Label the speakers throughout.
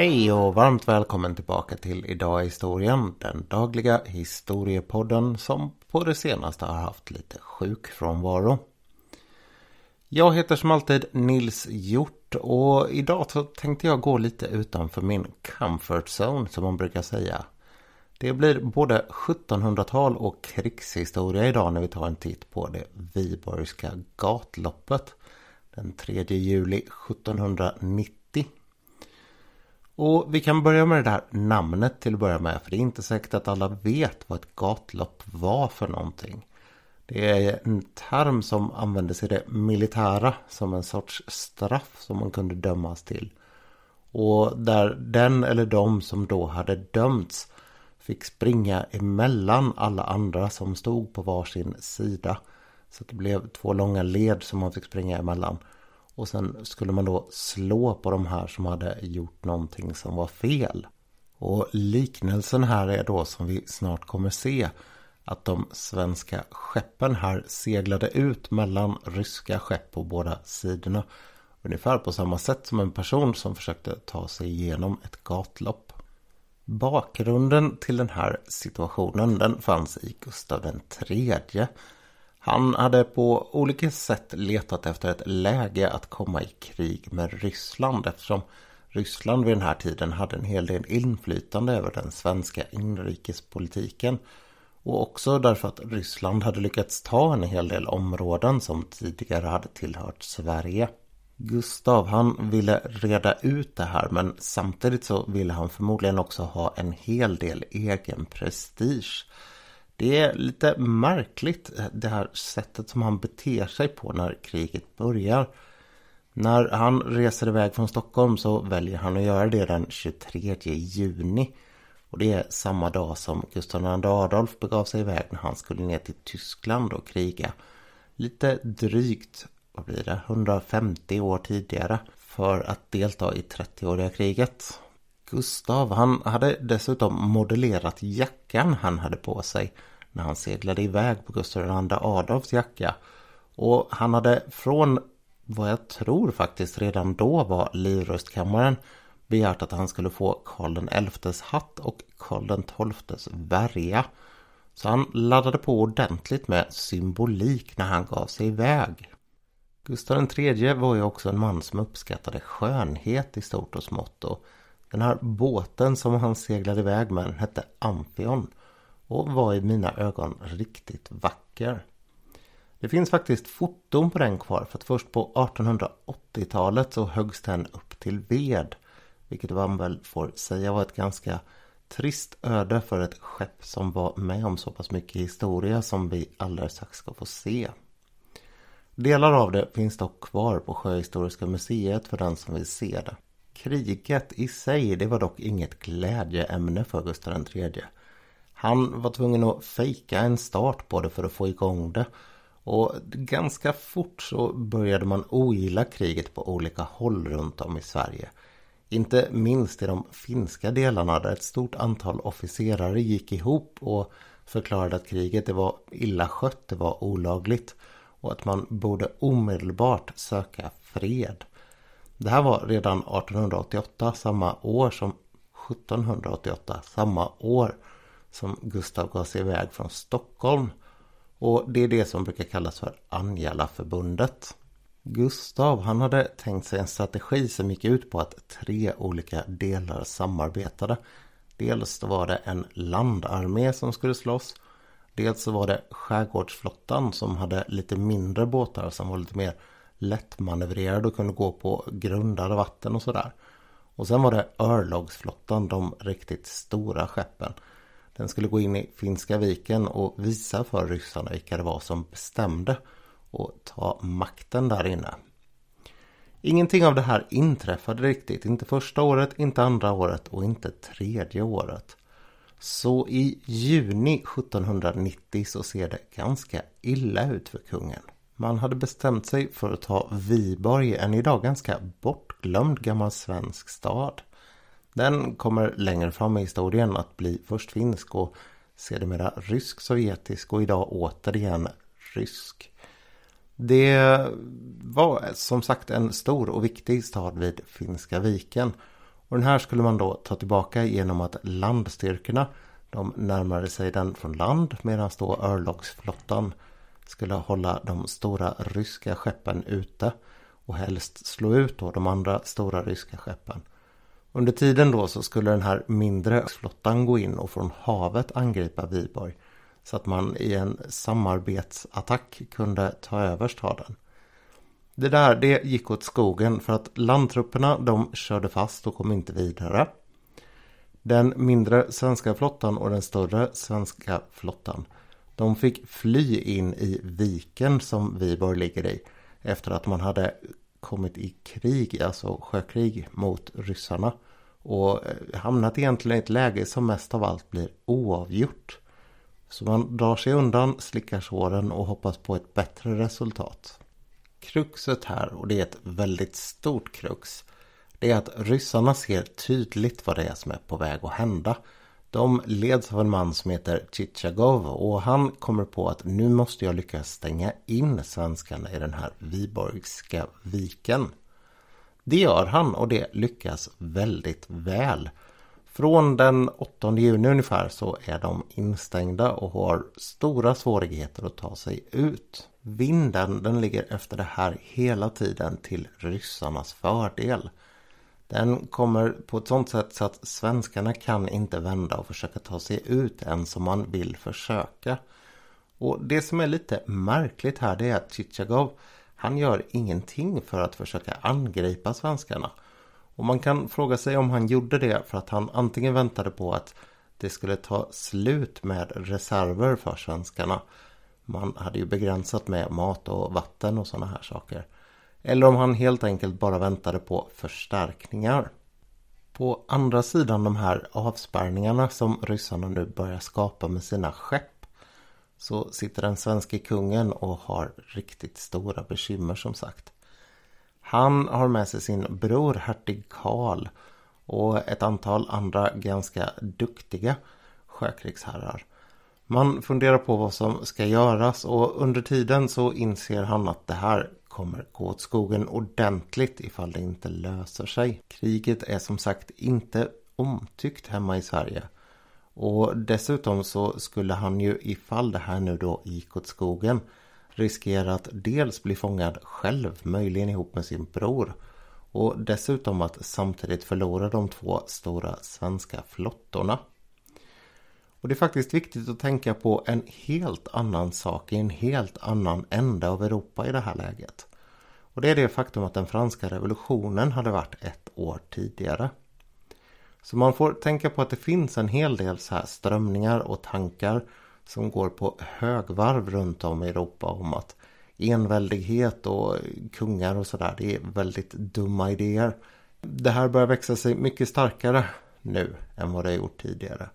Speaker 1: Hej och varmt välkommen tillbaka till Idag i historien, den dagliga historiepodden som på det senaste har haft lite sjukfrånvaro. Jag heter som alltid Nils Hjort och idag så tänkte jag gå lite utanför min comfort zone som man brukar säga. Det blir både 1700-tal och krigshistoria idag när vi tar en titt på det Viborgska gatloppet den 3 juli 1790. Och vi kan börja med det där namnet till att börja med. För det är inte säkert att alla vet vad ett gatlopp var för någonting. Det är en term som användes i det militära som en sorts straff som man kunde dömas till. Och där den eller de som då hade dömts fick springa emellan alla andra som stod på varsin sida. Så det blev två långa led som man fick springa emellan. Och sen skulle man då slå på de här som hade gjort någonting som var fel. Och liknelsen här är då som vi snart kommer se att de svenska skeppen här seglade ut mellan ryska skepp på båda sidorna. Ungefär på samma sätt som en person som försökte ta sig igenom ett gatlopp. Bakgrunden till den här situationen den fanns i Gustav III han hade på olika sätt letat efter ett läge att komma i krig med Ryssland eftersom Ryssland vid den här tiden hade en hel del inflytande över den svenska inrikespolitiken. Och också därför att Ryssland hade lyckats ta en hel del områden som tidigare hade tillhört Sverige. Gustav han ville reda ut det här men samtidigt så ville han förmodligen också ha en hel del egen prestige. Det är lite märkligt eh, det här sättet som han beter sig på när kriget börjar. När han reser iväg från Stockholm så väljer han att göra det den 23 juni. Och det är samma dag som Gustav II Adolf begav sig iväg när han skulle ner till Tyskland och kriga. Lite drygt, vad blir det, 150 år tidigare för att delta i 30-åriga kriget. Gustav han hade dessutom modellerat jackan han hade på sig när han seglade iväg på Gustav II Adolfs jacka. Och han hade från vad jag tror faktiskt redan då var Livrustkammaren begärt att han skulle få Karl XIs hatt och Karl XIIs värja. Så han laddade på ordentligt med symbolik när han gav sig iväg. Gustav III var ju också en man som uppskattade skönhet i stort och smått och den här båten som han seglade iväg med hette Amphion och var i mina ögon riktigt vacker. Det finns faktiskt foton på den kvar för att först på 1880-talet så höggs den upp till ved. Vilket man väl får säga var ett ganska trist öde för ett skepp som var med om så pass mycket historia som vi alldeles strax ska få se. Delar av det finns dock kvar på Sjöhistoriska museet för den som vill se det. Kriget i sig det var dock inget glädjeämne för Gustav III. Han var tvungen att fejka en start på det för att få igång det. Och ganska fort så började man ogilla kriget på olika håll runt om i Sverige. Inte minst i de finska delarna där ett stort antal officerare gick ihop och förklarade att kriget det var illa skött, det var olagligt och att man borde omedelbart söka fred. Det här var redan 1888, samma år som 1788, samma år som Gustav gav sig iväg från Stockholm. Och det är det som brukar kallas för Anjalaförbundet. Gustav han hade tänkt sig en strategi som gick ut på att tre olika delar samarbetade. Dels var det en landarmé som skulle slåss. Dels var det skärgårdsflottan som hade lite mindre båtar som var lite mer lättmanövrerade och kunde gå på grundare vatten och sådär. Och sen var det örlogsflottan, de riktigt stora skeppen. Den skulle gå in i Finska viken och visa för ryssarna vilka det var som bestämde och ta makten där inne. Ingenting av det här inträffade riktigt. Inte första året, inte andra året och inte tredje året. Så i juni 1790 så ser det ganska illa ut för kungen. Man hade bestämt sig för att ta Viborg, en idag ganska bortglömd gammal svensk stad. Den kommer längre fram i historien att bli först finsk och sedermera rysk-sovjetisk och idag återigen rysk. Det var som sagt en stor och viktig stad vid Finska viken. Och den här skulle man då ta tillbaka genom att landstyrkorna de närmade sig den från land medan då örlogsflottan skulle hålla de stora ryska skeppen ute och helst slå ut då de andra stora ryska skeppen. Under tiden då så skulle den här mindre flottan gå in och från havet angripa Viborg så att man i en samarbetsattack kunde ta över staden. Det där det gick åt skogen för att landtrupperna de körde fast och kom inte vidare. Den mindre svenska flottan och den större svenska flottan de fick fly in i viken som Viborg ligger i efter att man hade kommit i krig, alltså sjökrig mot ryssarna och eh, hamnat egentligen i ett läge som mest av allt blir oavgjort. Så man drar sig undan, slickar såren och hoppas på ett bättre resultat. Kruxet här, och det är ett väldigt stort krux, det är att ryssarna ser tydligt vad det är som är på väg att hända. De leds av en man som heter Chichagov och han kommer på att nu måste jag lyckas stänga in svenskarna i den här Viborgska viken. Det gör han och det lyckas väldigt väl. Från den 8 juni ungefär så är de instängda och har stora svårigheter att ta sig ut. Vinden den ligger efter det här hela tiden till ryssarnas fördel. Den kommer på ett sånt sätt så att svenskarna kan inte vända och försöka ta sig ut ens om man vill försöka. Och det som är lite märkligt här det är att Chichagov han gör ingenting för att försöka angripa svenskarna. Och man kan fråga sig om han gjorde det för att han antingen väntade på att det skulle ta slut med reserver för svenskarna. Man hade ju begränsat med mat och vatten och sådana här saker. Eller om han helt enkelt bara väntade på förstärkningar. På andra sidan de här avspärrningarna som ryssarna nu börjar skapa med sina skepp så sitter den svenske kungen och har riktigt stora bekymmer som sagt. Han har med sig sin bror hertig Karl och ett antal andra ganska duktiga sjökrigsherrar. Man funderar på vad som ska göras och under tiden så inser han att det här kommer gå åt skogen ordentligt ifall det inte löser sig. Kriget är som sagt inte omtyckt hemma i Sverige. Och dessutom så skulle han ju ifall det här nu då gick åt skogen riskera att dels bli fångad själv, möjligen ihop med sin bror. Och dessutom att samtidigt förlora de två stora svenska flottorna. Och det är faktiskt viktigt att tänka på en helt annan sak i en helt annan ände av Europa i det här läget. Och det är det faktum att den franska revolutionen hade varit ett år tidigare. Så man får tänka på att det finns en hel del så här strömningar och tankar som går på högvarv runt om i Europa om att enväldighet och kungar och sådär, det är väldigt dumma idéer. Det här börjar växa sig mycket starkare nu än vad det har gjort tidigare.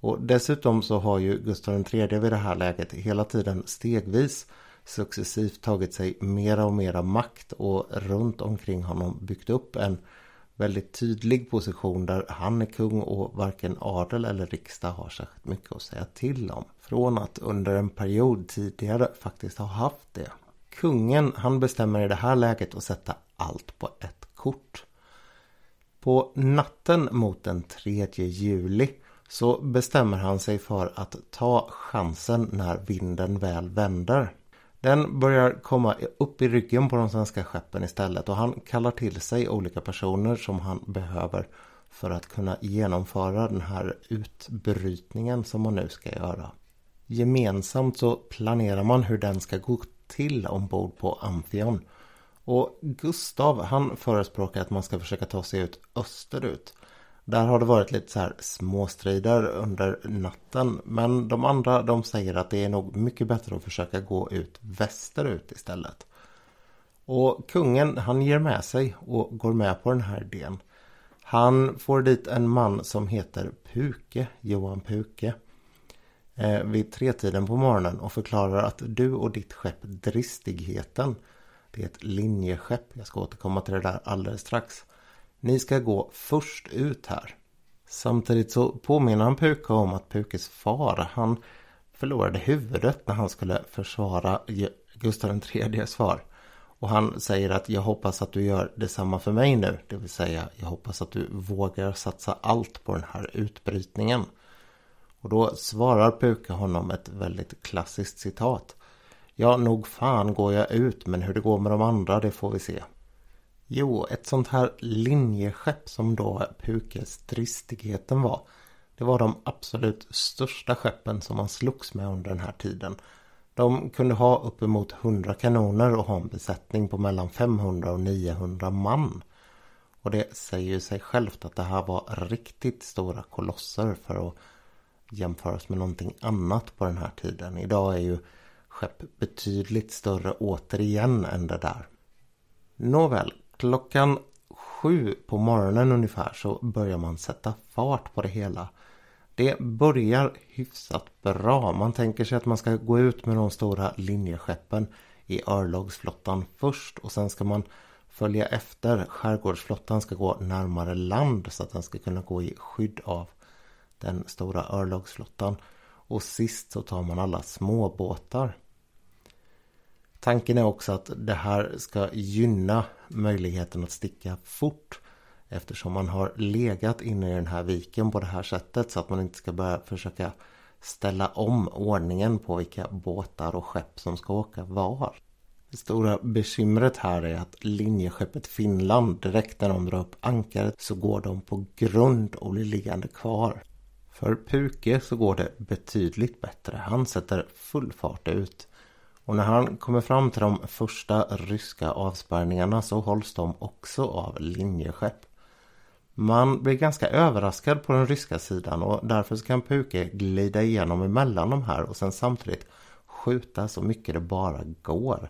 Speaker 1: Och dessutom så har ju Gustav III vid det här läget hela tiden stegvis successivt tagit sig mera och mera makt och runt omkring honom byggt upp en väldigt tydlig position där han är kung och varken adel eller riksdag har särskilt mycket att säga till om. Från att under en period tidigare faktiskt ha haft det. Kungen han bestämmer i det här läget att sätta allt på ett kort. På natten mot den 3 juli så bestämmer han sig för att ta chansen när vinden väl vänder. Den börjar komma upp i ryggen på de svenska skeppen istället och han kallar till sig olika personer som han behöver för att kunna genomföra den här utbrytningen som man nu ska göra. Gemensamt så planerar man hur den ska gå till ombord på Amphion. Och Gustav han förespråkar att man ska försöka ta sig ut österut. Där har det varit lite så här småstrider under natten. Men de andra de säger att det är nog mycket bättre att försöka gå ut västerut istället. Och kungen han ger med sig och går med på den här idén. Han får dit en man som heter Puke, Johan Puke. Eh, vid tretiden på morgonen och förklarar att du och ditt skepp Dristigheten det är ett linjeskepp. Jag ska återkomma till det där alldeles strax. Ni ska gå först ut här. Samtidigt så påminner han Puka om att Pukes far, han förlorade huvudet när han skulle försvara Gustav IIIs far. Och han säger att jag hoppas att du gör detsamma för mig nu. Det vill säga jag hoppas att du vågar satsa allt på den här utbrytningen. Och då svarar Puka honom ett väldigt klassiskt citat. Ja, nog fan går jag ut men hur det går med de andra det får vi se. Jo, ett sånt här linjeskepp som då Pukes dristigheten var. Det var de absolut största skeppen som man slogs med under den här tiden. De kunde ha uppemot 100 kanoner och ha en besättning på mellan 500 och 900 man. Och det säger ju sig självt att det här var riktigt stora kolosser för att jämföras med någonting annat på den här tiden. Idag är ju skepp betydligt större återigen än det där. Nåväl, klockan sju på morgonen ungefär så börjar man sätta fart på det hela. Det börjar hyfsat bra. Man tänker sig att man ska gå ut med de stora linjeskeppen i örlogsflottan först och sen ska man följa efter. Skärgårdsflottan ska gå närmare land så att den ska kunna gå i skydd av den stora örlogsflottan. Och sist så tar man alla småbåtar. Tanken är också att det här ska gynna möjligheten att sticka fort eftersom man har legat inne i den här viken på det här sättet så att man inte ska börja försöka ställa om ordningen på vilka båtar och skepp som ska åka var. Det stora bekymret här är att linjeskeppet Finland direkt när de drar upp ankaret så går de på grund och blir liggande kvar. För Puke så går det betydligt bättre. Han sätter full fart ut. Och när han kommer fram till de första ryska avspärrningarna så hålls de också av linjeskepp. Man blir ganska överraskad på den ryska sidan och därför kan Puke glida igenom emellan de här och sen samtidigt skjuta så mycket det bara går.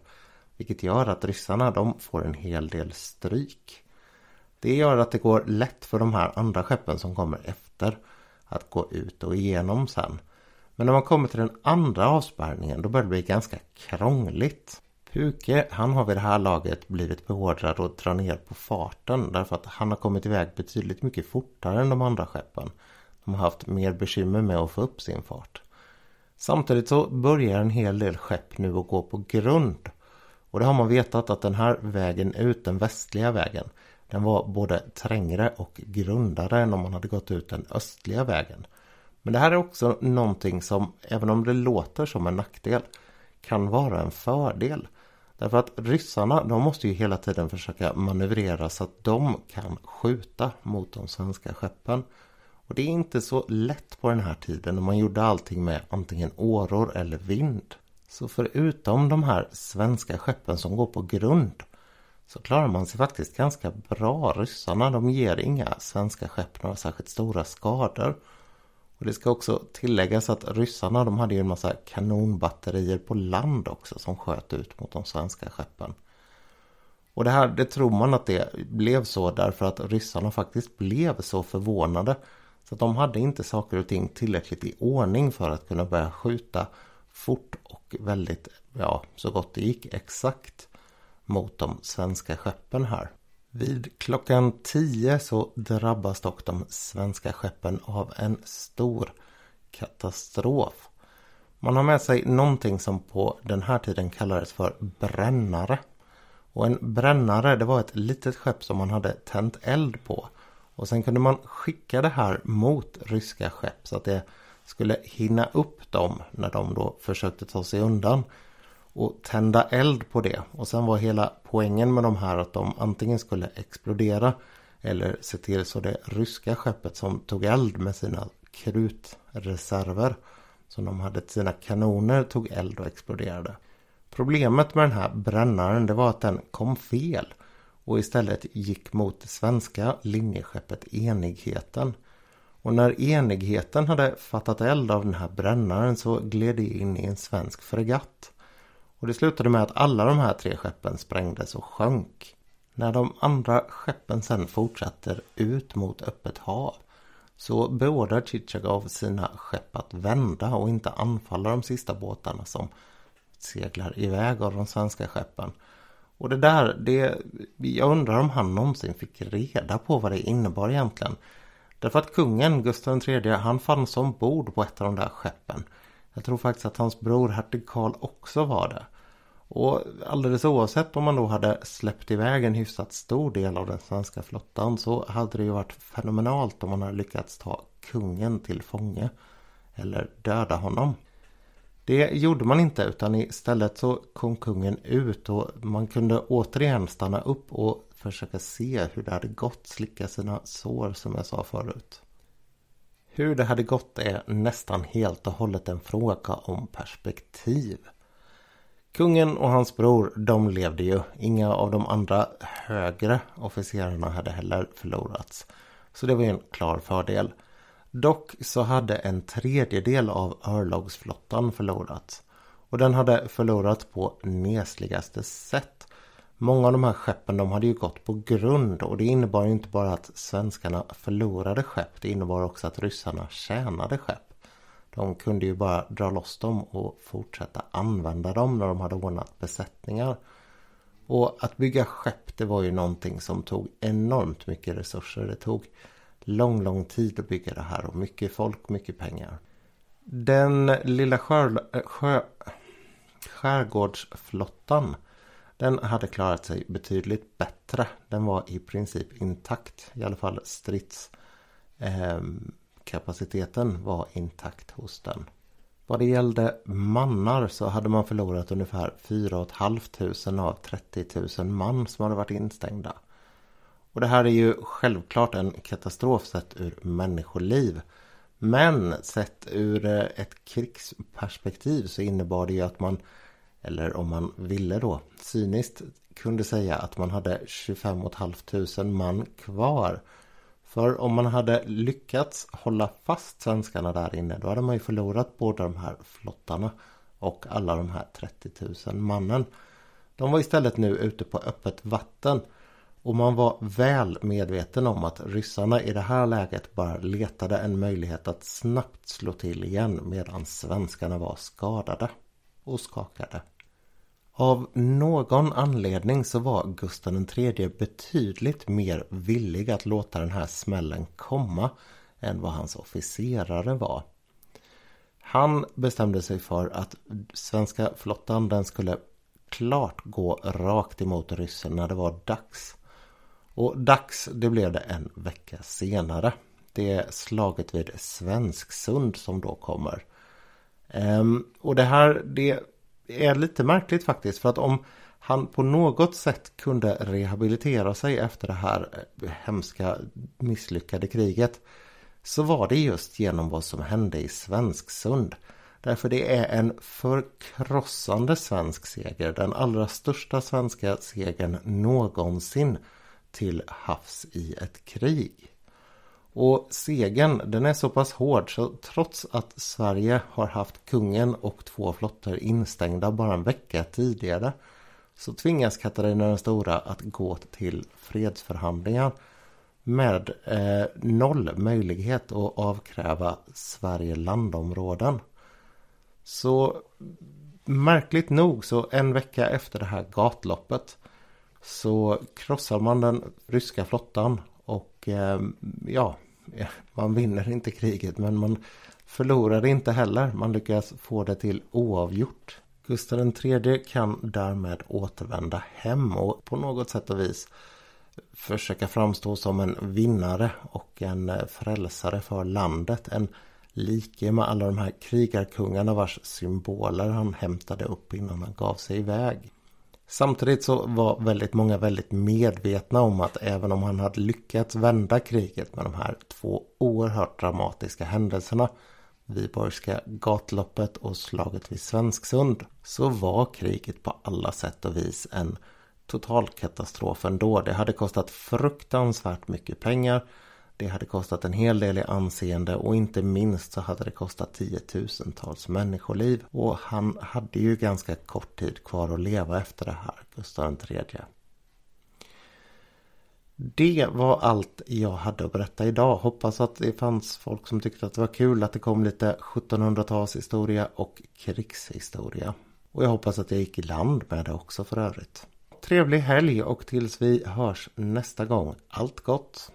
Speaker 1: Vilket gör att ryssarna de får en hel del stryk. Det gör att det går lätt för de här andra skeppen som kommer efter att gå ut och igenom sen. Men när man kommer till den andra avspärrningen då börjar det bli ganska krångligt. Puke han har vid det här laget blivit beordrad att dra ner på farten därför att han har kommit iväg betydligt mycket fortare än de andra skeppen. De har haft mer bekymmer med att få upp sin fart. Samtidigt så börjar en hel del skepp nu att gå på grund. Och det har man vetat att den här vägen ut, den västliga vägen, den var både trängre och grundare än om man hade gått ut den östliga vägen. Men det här är också någonting som, även om det låter som en nackdel, kan vara en fördel. Därför att ryssarna de måste ju hela tiden försöka manövrera så att de kan skjuta mot de svenska skeppen. Och det är inte så lätt på den här tiden när man gjorde allting med antingen åror eller vind. Så förutom de här svenska skeppen som går på grund så klarar man sig faktiskt ganska bra. Ryssarna de ger inga svenska skepp några särskilt stora skador. Och det ska också tilläggas att ryssarna de hade ju en massa kanonbatterier på land också som sköt ut mot de svenska skeppen. Och det här, det tror man att det blev så därför att ryssarna faktiskt blev så förvånade. Så att de hade inte saker och ting tillräckligt i ordning för att kunna börja skjuta fort och väldigt, ja, så gott det gick exakt mot de svenska skeppen här. Vid klockan 10 så drabbas dock de svenska skeppen av en stor katastrof. Man har med sig någonting som på den här tiden kallades för brännare. Och en brännare det var ett litet skepp som man hade tänt eld på. Och sen kunde man skicka det här mot ryska skepp så att det skulle hinna upp dem när de då försökte ta sig undan och tända eld på det. Och sen var hela poängen med de här att de antingen skulle explodera eller se till så det ryska skeppet som tog eld med sina krutreserver som de hade till sina kanoner tog eld och exploderade. Problemet med den här brännaren det var att den kom fel och istället gick mot det svenska linjeskeppet Enigheten. Och när Enigheten hade fattat eld av den här brännaren så gled det in i en svensk fregatt. Och det slutade med att alla de här tre skeppen sprängdes och sjönk. När de andra skeppen sen fortsätter ut mot öppet hav så beordrar Chichagov sina skepp att vända och inte anfalla de sista båtarna som seglar iväg av de svenska skeppen. Och det där, det, jag undrar om han någonsin fick reda på vad det innebar egentligen. Därför att kungen, Gustav III, han fanns ombord på ett av de där skeppen. Jag tror faktiskt att hans bror hertig Karl också var det. Och alldeles oavsett om man då hade släppt iväg en hyfsat stor del av den svenska flottan så hade det ju varit fenomenalt om man hade lyckats ta kungen till fånge. Eller döda honom. Det gjorde man inte utan istället så kom kungen ut och man kunde återigen stanna upp och försöka se hur det hade gått, slicka sina sår som jag sa förut. Hur det hade gått är nästan helt och hållet en fråga om perspektiv. Kungen och hans bror, de levde ju. Inga av de andra högre officerarna hade heller förlorats. Så det var ju en klar fördel. Dock så hade en tredjedel av örlogsflottan förlorats. Och den hade förlorat på nesligaste sätt. Många av de här skeppen de hade ju gått på grund och det innebar ju inte bara att svenskarna förlorade skepp. Det innebar också att ryssarna tjänade skepp. De kunde ju bara dra loss dem och fortsätta använda dem när de hade ordnat besättningar. Och att bygga skepp det var ju någonting som tog enormt mycket resurser. Det tog lång, lång tid att bygga det här och mycket folk, mycket pengar. Den lilla skär, eh, skär, skärgårdsflottan den hade klarat sig betydligt bättre. Den var i princip intakt. I alla fall stridskapaciteten ehm, eh, var intakt hos den. Vad det gällde mannar så hade man förlorat ungefär 4 500 av 30 000 man som hade varit instängda. Och det här är ju självklart en katastrof sett ur människoliv. Men sett ur eh, ett krigsperspektiv så innebar det ju att man, eller om man ville då, cyniskt kunde säga att man hade 25 500 man kvar. För om man hade lyckats hålla fast svenskarna där inne då hade man ju förlorat båda de här flottarna och alla de här 30 000 mannen. De var istället nu ute på öppet vatten. Och man var väl medveten om att ryssarna i det här läget bara letade en möjlighet att snabbt slå till igen medan svenskarna var skadade och skakade. Av någon anledning så var Gustav III betydligt mer villig att låta den här smällen komma än vad hans officerare var. Han bestämde sig för att svenska flottan den skulle klart gå rakt emot ryssen när det var dags. Och dags det blev det en vecka senare. Det är slaget vid Svensksund som då kommer. Ehm, och det här det är lite märkligt faktiskt för att om han på något sätt kunde rehabilitera sig efter det här eh, hemska misslyckade kriget så var det just genom vad som hände i Svensksund. Därför det är en förkrossande svensk seger, den allra största svenska segern någonsin till havs i ett krig. Och segern den är så pass hård så trots att Sverige har haft kungen och två flottor instängda bara en vecka tidigare så tvingas Katarina den stora att gå till fredsförhandlingar med eh, noll möjlighet att avkräva Sverige landområden. Så märkligt nog så en vecka efter det här gatloppet så krossar man den ryska flottan och eh, ja, man vinner inte kriget men man förlorar inte heller. Man lyckas få det till oavgjort. Gustav III kan därmed återvända hem och på något sätt och vis försöka framstå som en vinnare och en frälsare för landet. En like med alla de här krigarkungarna vars symboler han hämtade upp innan han gav sig iväg. Samtidigt så var väldigt många väldigt medvetna om att även om han hade lyckats vända kriget med de här två oerhört dramatiska händelserna Viborgska gatloppet och slaget vid Svensksund så var kriget på alla sätt och vis en total katastrof ändå. Det hade kostat fruktansvärt mycket pengar det hade kostat en hel del i anseende och inte minst så hade det kostat tiotusentals människoliv. Och han hade ju ganska kort tid kvar att leva efter det här, Gustav III. Det var allt jag hade att berätta idag. Hoppas att det fanns folk som tyckte att det var kul att det kom lite 1700-talshistoria och krigshistoria. Och jag hoppas att jag gick i land med det också för övrigt. Trevlig helg och tills vi hörs nästa gång. Allt gott!